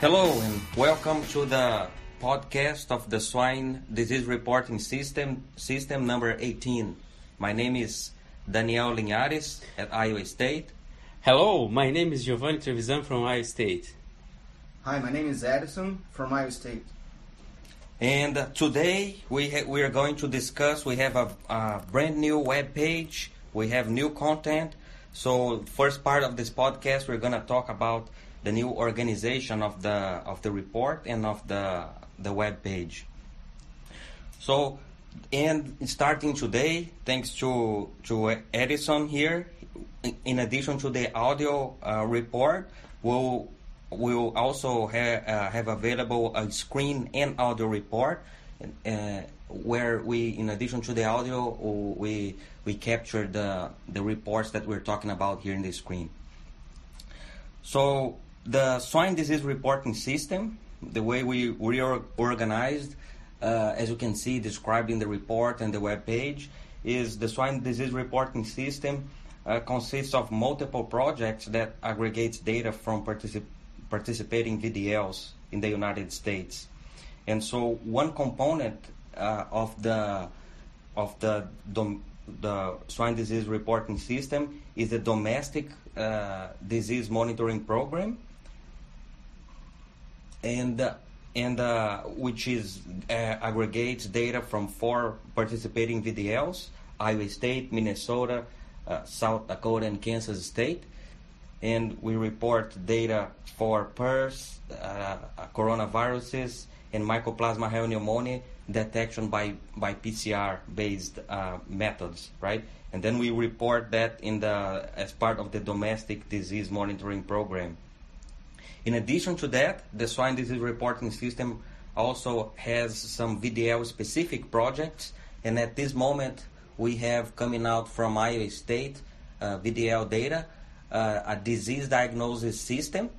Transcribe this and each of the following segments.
Hello and welcome to the podcast of the Swine Disease Reporting System, system number 18. My name is Daniel Linhares at Iowa State. Hello, my name is Giovanni Trevisan from Iowa State. Hi, my name is Edison from Iowa State. And uh, today we ha- we are going to discuss. We have a, a brand new web page. We have new content. So first part of this podcast, we're gonna talk about the new organization of the of the report and of the the web page. So and starting today, thanks to to Edison here, in- addition to the audio uh, report, we'll we'll also ha- uh, have available a screen and audio report, uh, where we, in addition to the audio, we we capture the the reports that we're talking about here in the screen. So the swine disease reporting system, the way we reorganized, uh, as you can see described in the report and the web page, is the swine disease reporting system uh, consists of multiple projects that aggregates data from particip- participating VDLs in the United States. And so one component uh, of the of the dom- the swine disease reporting system is the domestic uh, disease monitoring program, and and uh, which is uh, aggregates data from four participating VDLs: Iowa State, Minnesota, uh, South Dakota, and Kansas State. And we report data for PRRS, uh, coronaviruses, and mycoplasma hyopneumoniae detection by, by PCR based uh, methods, right? And then we report that in the as part of the domestic disease monitoring program. In addition to that, the swine disease reporting system also has some VDL specific projects, and at this moment we have coming out from Iowa State uh, VDL data uh, a disease diagnosis system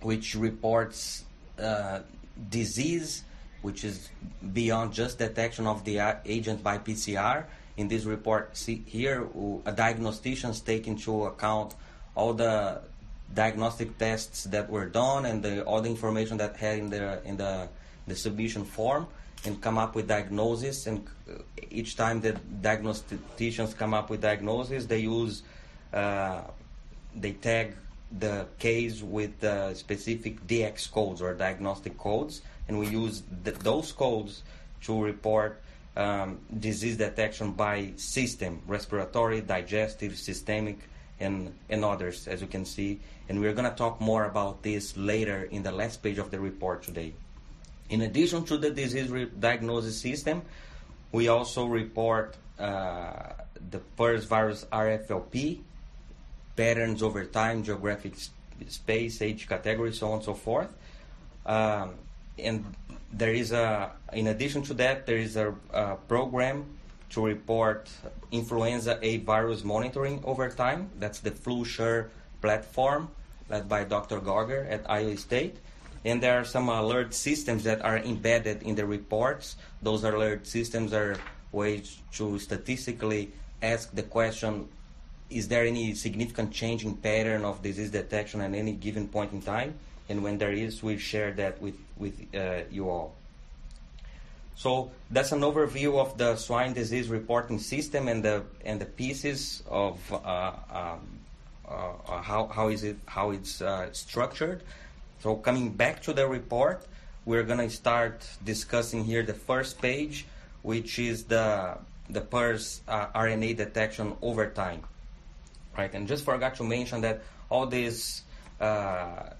which reports uh, disease which is beyond just detection of the agent by PCR. In this report, see here, a diagnosticians take into account all the diagnostic tests that were done and the, all the information that had in the in the, the submission form and come up with diagnosis. And uh, each time the diagnosticians come up with diagnosis, they use uh, they tag the case with uh, specific DX codes or diagnostic codes, and we use th- those codes to report um, disease detection by system, respiratory, digestive, systemic, and, and others, as you can see. And we're going to talk more about this later in the last page of the report today. In addition to the disease re- diagnosis system, we also report uh, the PRRS virus RFLP, patterns over time, geographic space, age category, so on and so forth. Um, and there is a, in addition to that, there is a, a program to report influenza A virus monitoring over time. That's the FLUture platform led by Dr. Gauger at Iowa State. And there are some alert systems that are embedded in the reports. Those alert systems are ways to statistically ask the question is there any significant change in pattern of disease detection at any given point in time? And when there is, we share that with, with uh, you all. So that's an overview of the swine disease reporting system and the and the pieces of uh, um, uh, how how is it how it's uh, structured. So coming back to the report, we're gonna start discussing here the first page, which is the the PRRS uh, RNA detection over time right? And just forgot to mention that all these uh,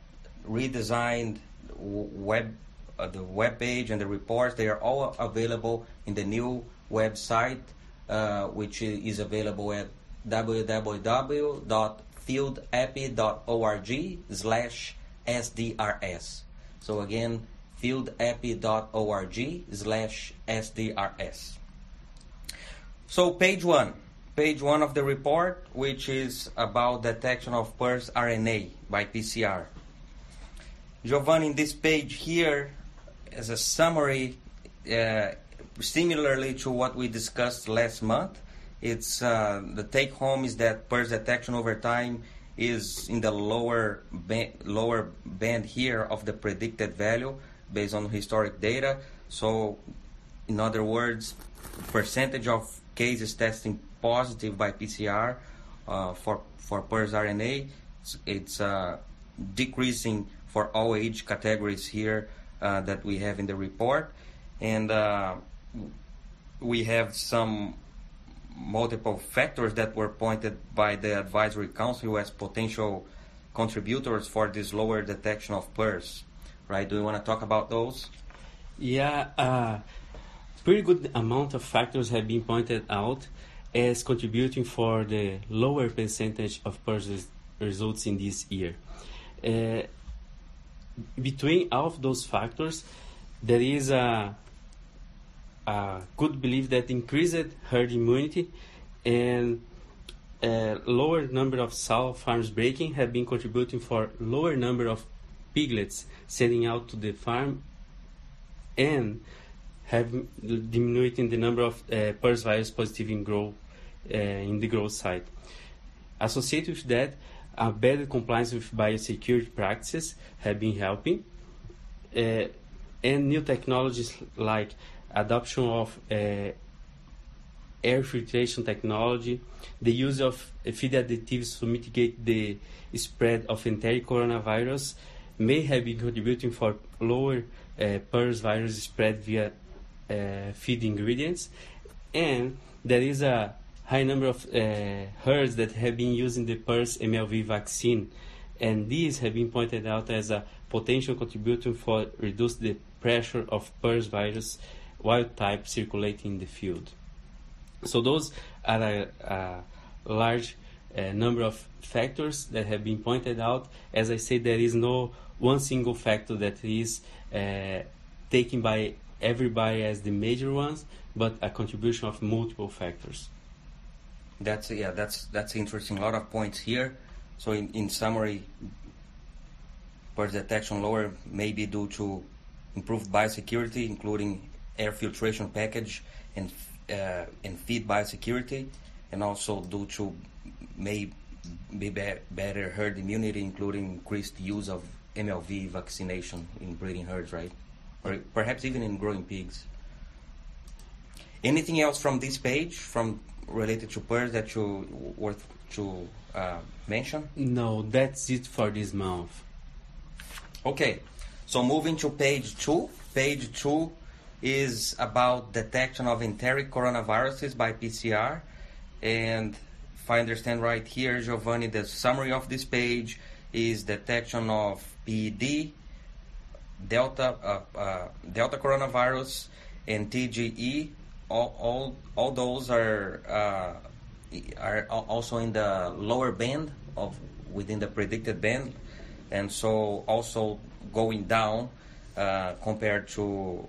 redesigned web, uh, the web page and the reports, they are all available in the new website, uh, which is available at www.fieldepi.org slash SDRS. So again, fieldepi.org slash SDRS. So page one, page one of the report, which is about detection of PRRS RNA by PCR. Giovanni, in this page here, as a summary, uh, similarly to what we discussed last month, it's uh, the take home is that PRRS detection over time is in the lower ba- lower band here of the predicted value based on historic data. So, in other words, percentage of cases testing positive by PCR uh, for for PRRS RNA, it's, it's uh, decreasing for all age categories here that we have in the report, and uh, we have some multiple factors that were pointed by the advisory council as potential contributors for this lower detection of PRRS. Right? Do you want to talk about those? Yeah, uh, pretty good amount of factors have been pointed out as contributing for the lower percentage of PRRS results in this year. Uh, between all of those factors, there is a, a good belief that increased herd immunity and a lower number of sow farms breaking have been contributing for lower number of piglets setting out to the farm and have diminuting the number of uh, PRRS virus positive in growth uh, in the growth site. Associated with that, a better compliance with biosecurity practices have been helping, uh, and new technologies like adoption of uh, air filtration technology, the use of feed additives to mitigate the spread of enteric coronavirus may have been contributing for lower uh, PRRS virus spread via uh, feed ingredients, and there is a high number of uh, herds that have been using the PRRS MLV vaccine, and these have been pointed out as a potential contributor for reduce the pressure of PRRS virus wild type circulating in the field. So those are a, a large uh, number of factors that have been pointed out. As I said, there is no one single factor that is uh, taken by everybody as the major ones, but a contribution of multiple factors. That's yeah, that's that's interesting. A lot of points here. So in, in summary, PRRS detection lower may be due to improved biosecurity, including air filtration package and uh, and feed biosecurity, and also due to may be, be better herd immunity, including increased use of MLV vaccination in breeding herds, right? Or perhaps even in growing pigs. Anything else from this page, from related to PRRS that you worth to uh, mention? No, that's it for this month. Okay, so moving to page two. Page two is about detection of enteric coronaviruses by PCR. And if I understand right here, Giovanni, the summary of this page is detection of PED, Delta, uh, uh, Delta coronavirus, and TGE. All, all, all those are uh, are also in the lower band of within the predicted band, and so also going down uh, compared to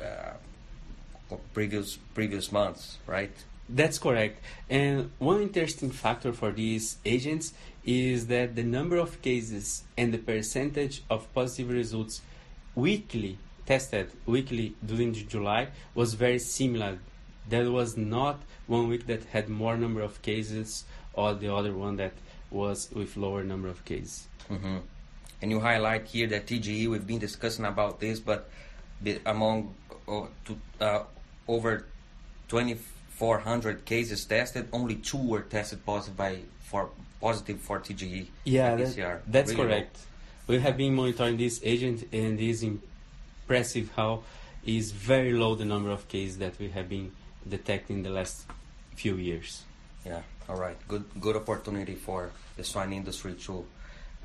uh, previous previous months, right? That's correct. And one interesting factor for these agents is that the number of cases and the percentage of positive results weekly tested weekly during July was very similar. There was not one week that had more number of cases or the other one that was with lower number of cases. Mm-hmm. And you highlight here that TGE, we've been discussing about this, but among uh, to, uh, over 2,400 cases tested, only two were tested positive by for positive for TGE. Yeah, that, that's really correct. Low. We have been monitoring this agent, and it is impressive how is very low the number of cases that we have been detecting the last few years. Yeah. All right. Good. Good opportunity for the swine industry to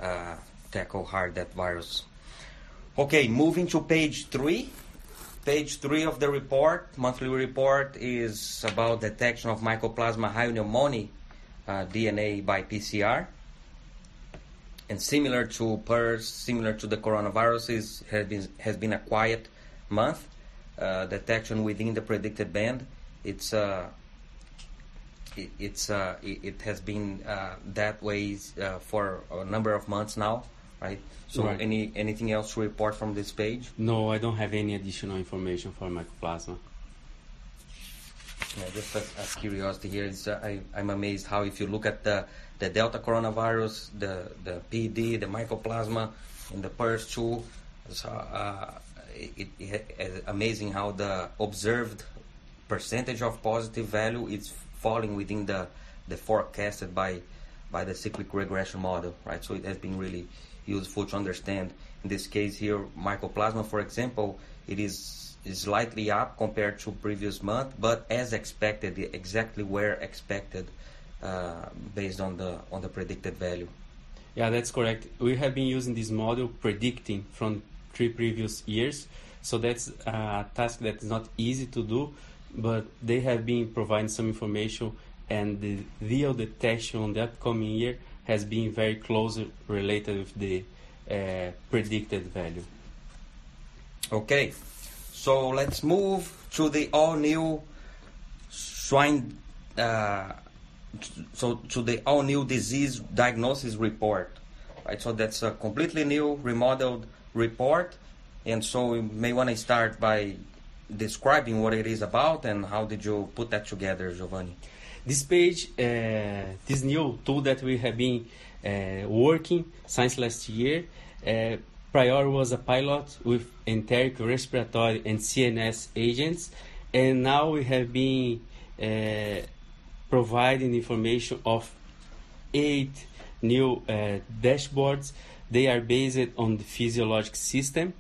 uh, tackle hard that virus. Okay, moving to page three. Page three of the report, monthly report, is about detection of Mycoplasma hyopneumoniae uh, DNA by PCR. And similar to PRRS, similar to the coronaviruses, has been, has been a quiet month. Uh, detection within the predicted band. It's uh, it, it's uh, it, it, has been uh, that way uh, for a number of months now right? So right. any anything else to report from this page? No, I don't have any additional information for mycoplasma. Yeah, just as, as curiosity here, is, uh, I, I'm amazed how if you look at the the Delta coronavirus, the, the PED, the mycoplasma, and the PERS2. So, uh, it, it, it, amazing how the observed percentage of positive value is falling within the, the forecasted by, by the cyclic regression model, right? So it has been really useful to understand. In this case here, mycoplasma, for example, it is slightly up compared to previous month, but as expected, exactly where expected, uh, based on the on the predicted value. Yeah, that's correct. We have been using this model predicting from three previous years, so that's a task that is not easy to do, but they have been providing some information, and the real detection on the upcoming year has been very closely related with the uh, predicted value. Okay, so let's move to the all new swine. Uh, so to the all new disease diagnosis report, right? So that's a completely new remodeled report, and so we may want to start by describing what it is about and how did you put that together, Giovanni? This page, uh, this new tool that we have been uh, working since last year, uh, Prior was a pilot with enteric, respiratory, and CNS agents, and now we have been uh, providing information of eight new uh, dashboards. They are based on the physiologic system,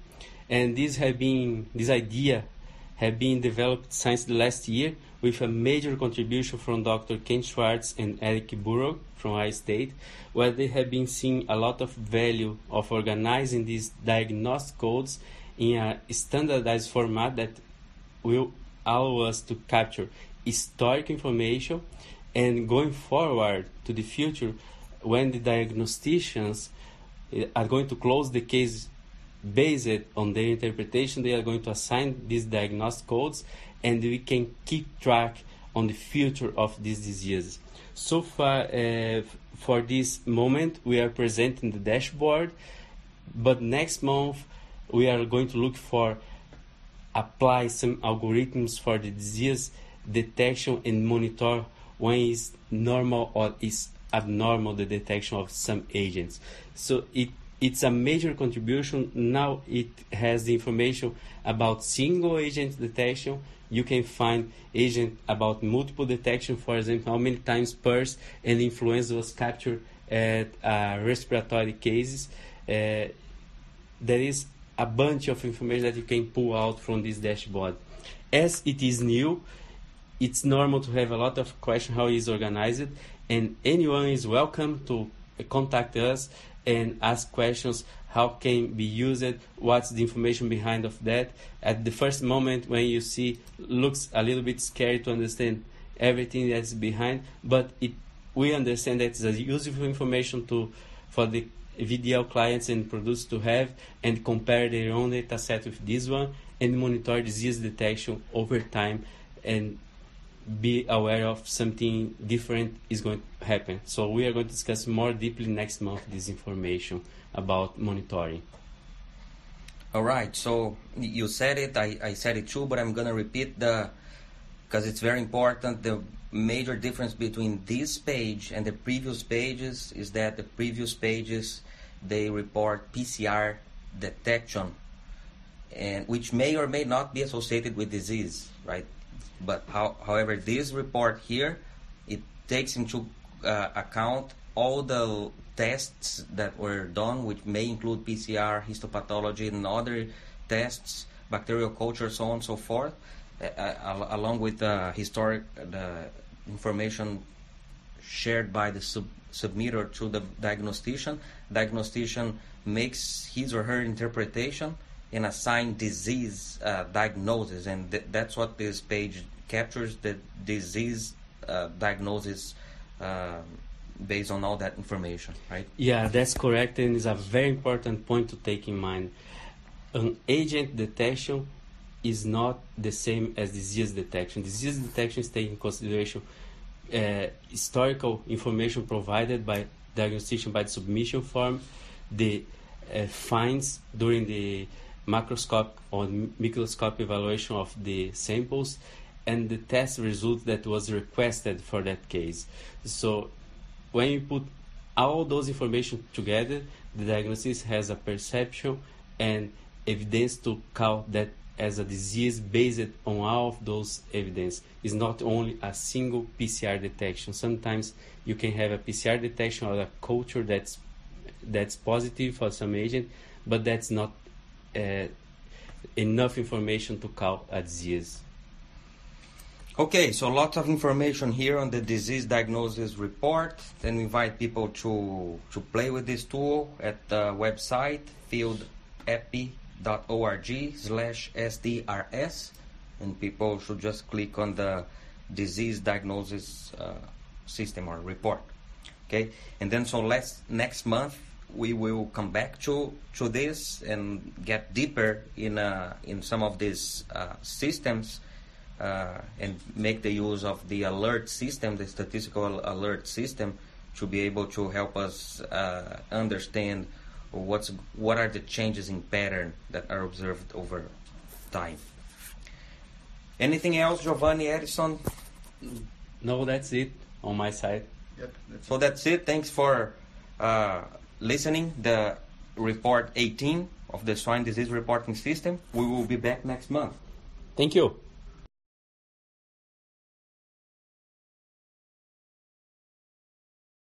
and these have been this idea have been developed since the last year with a major contribution from Dr. Ken Schwartz and Eric Burrough from Iowa State, where they have been seeing a lot of value of organizing these diagnostic codes in a standardized format that will allow us to capture historic information and going forward to the future when the diagnosticians eh, are going to close the case based on their interpretation they are going to assign these diagnostic codes and we can keep track on the future of these diseases. So far uh, for this moment we are presenting the dashboard but next month we are going to look for apply some algorithms for the disease detection and monitor when is normal or is abnormal the detection of some agents. So it it's a major contribution now it has the information about single agent detection you can find agent about multiple detection, for example, how many times PRRS and influenza was captured at uh, respiratory cases. Uh, there is a bunch of information that you can pull out from this dashboard. As it is new, it's normal to have a lot of questions how it is organized, and anyone is welcome to contact us and ask questions how can be used what's the information behind of that. At the first moment when you see looks a little bit scary to understand everything that's behind but it we understand that it's a useful information to for the VDL clients and producers to have and compare their own data set with this one and monitor disease detection over time and be aware of something different is going to happen. So we are going to discuss more deeply next month this information about monitoring. All right. So you said it. I, I said it too, but I'm gonna repeat the because it's very important. The major difference between this page and the previous pages is that the previous pages they report PCR detection, and which may or may not be associated with disease, right? But how, however, this report here, it takes into uh, account all the tests that were done, which may include PCR, histopathology, and other tests, bacterial culture, so on and so forth, uh, uh, along with the historic information shared by the sub- submitter to the diagnostician. Diagnostician makes his or her interpretation and assign disease uh, diagnosis, and th- that's what this page captures the disease uh, diagnosis uh, based on all that information, right? Yeah, that's correct, and it's a very important point to take in mind. An agent detection is not the same as disease detection. Disease detection is taking consideration uh, historical information provided by diagnostician by the submission form, the uh, finds during the macroscope or microscope evaluation of the samples, and the test result that was requested for that case. So when you put all those information together, the diagnosis has a perception and evidence to call that as a disease based on all of those evidence. It's not only a single PCR detection. Sometimes you can have a PCR detection or a culture that's that's positive for some agent, but that's not uh, enough information to call a disease. Okay, so lots of information here on the disease diagnosis report. Then we invite people to to play with this tool at the website fieldepi.org slash SDRS, and people should just click on the disease diagnosis uh, system or report. Okay, and then so let's next month we will come back to to this and get deeper in uh, in some of these uh, systems uh, and make the use of the alert system, the statistical alert system, to be able to help us uh, understand what's what are the changes in pattern that are observed over time. Anything else, Giovanni Edison? No, that's it on my side. Yep. That's So that's it. Thanks for uh, listening. The report 18 of the swine disease reporting system. We will be back next month. Thank you.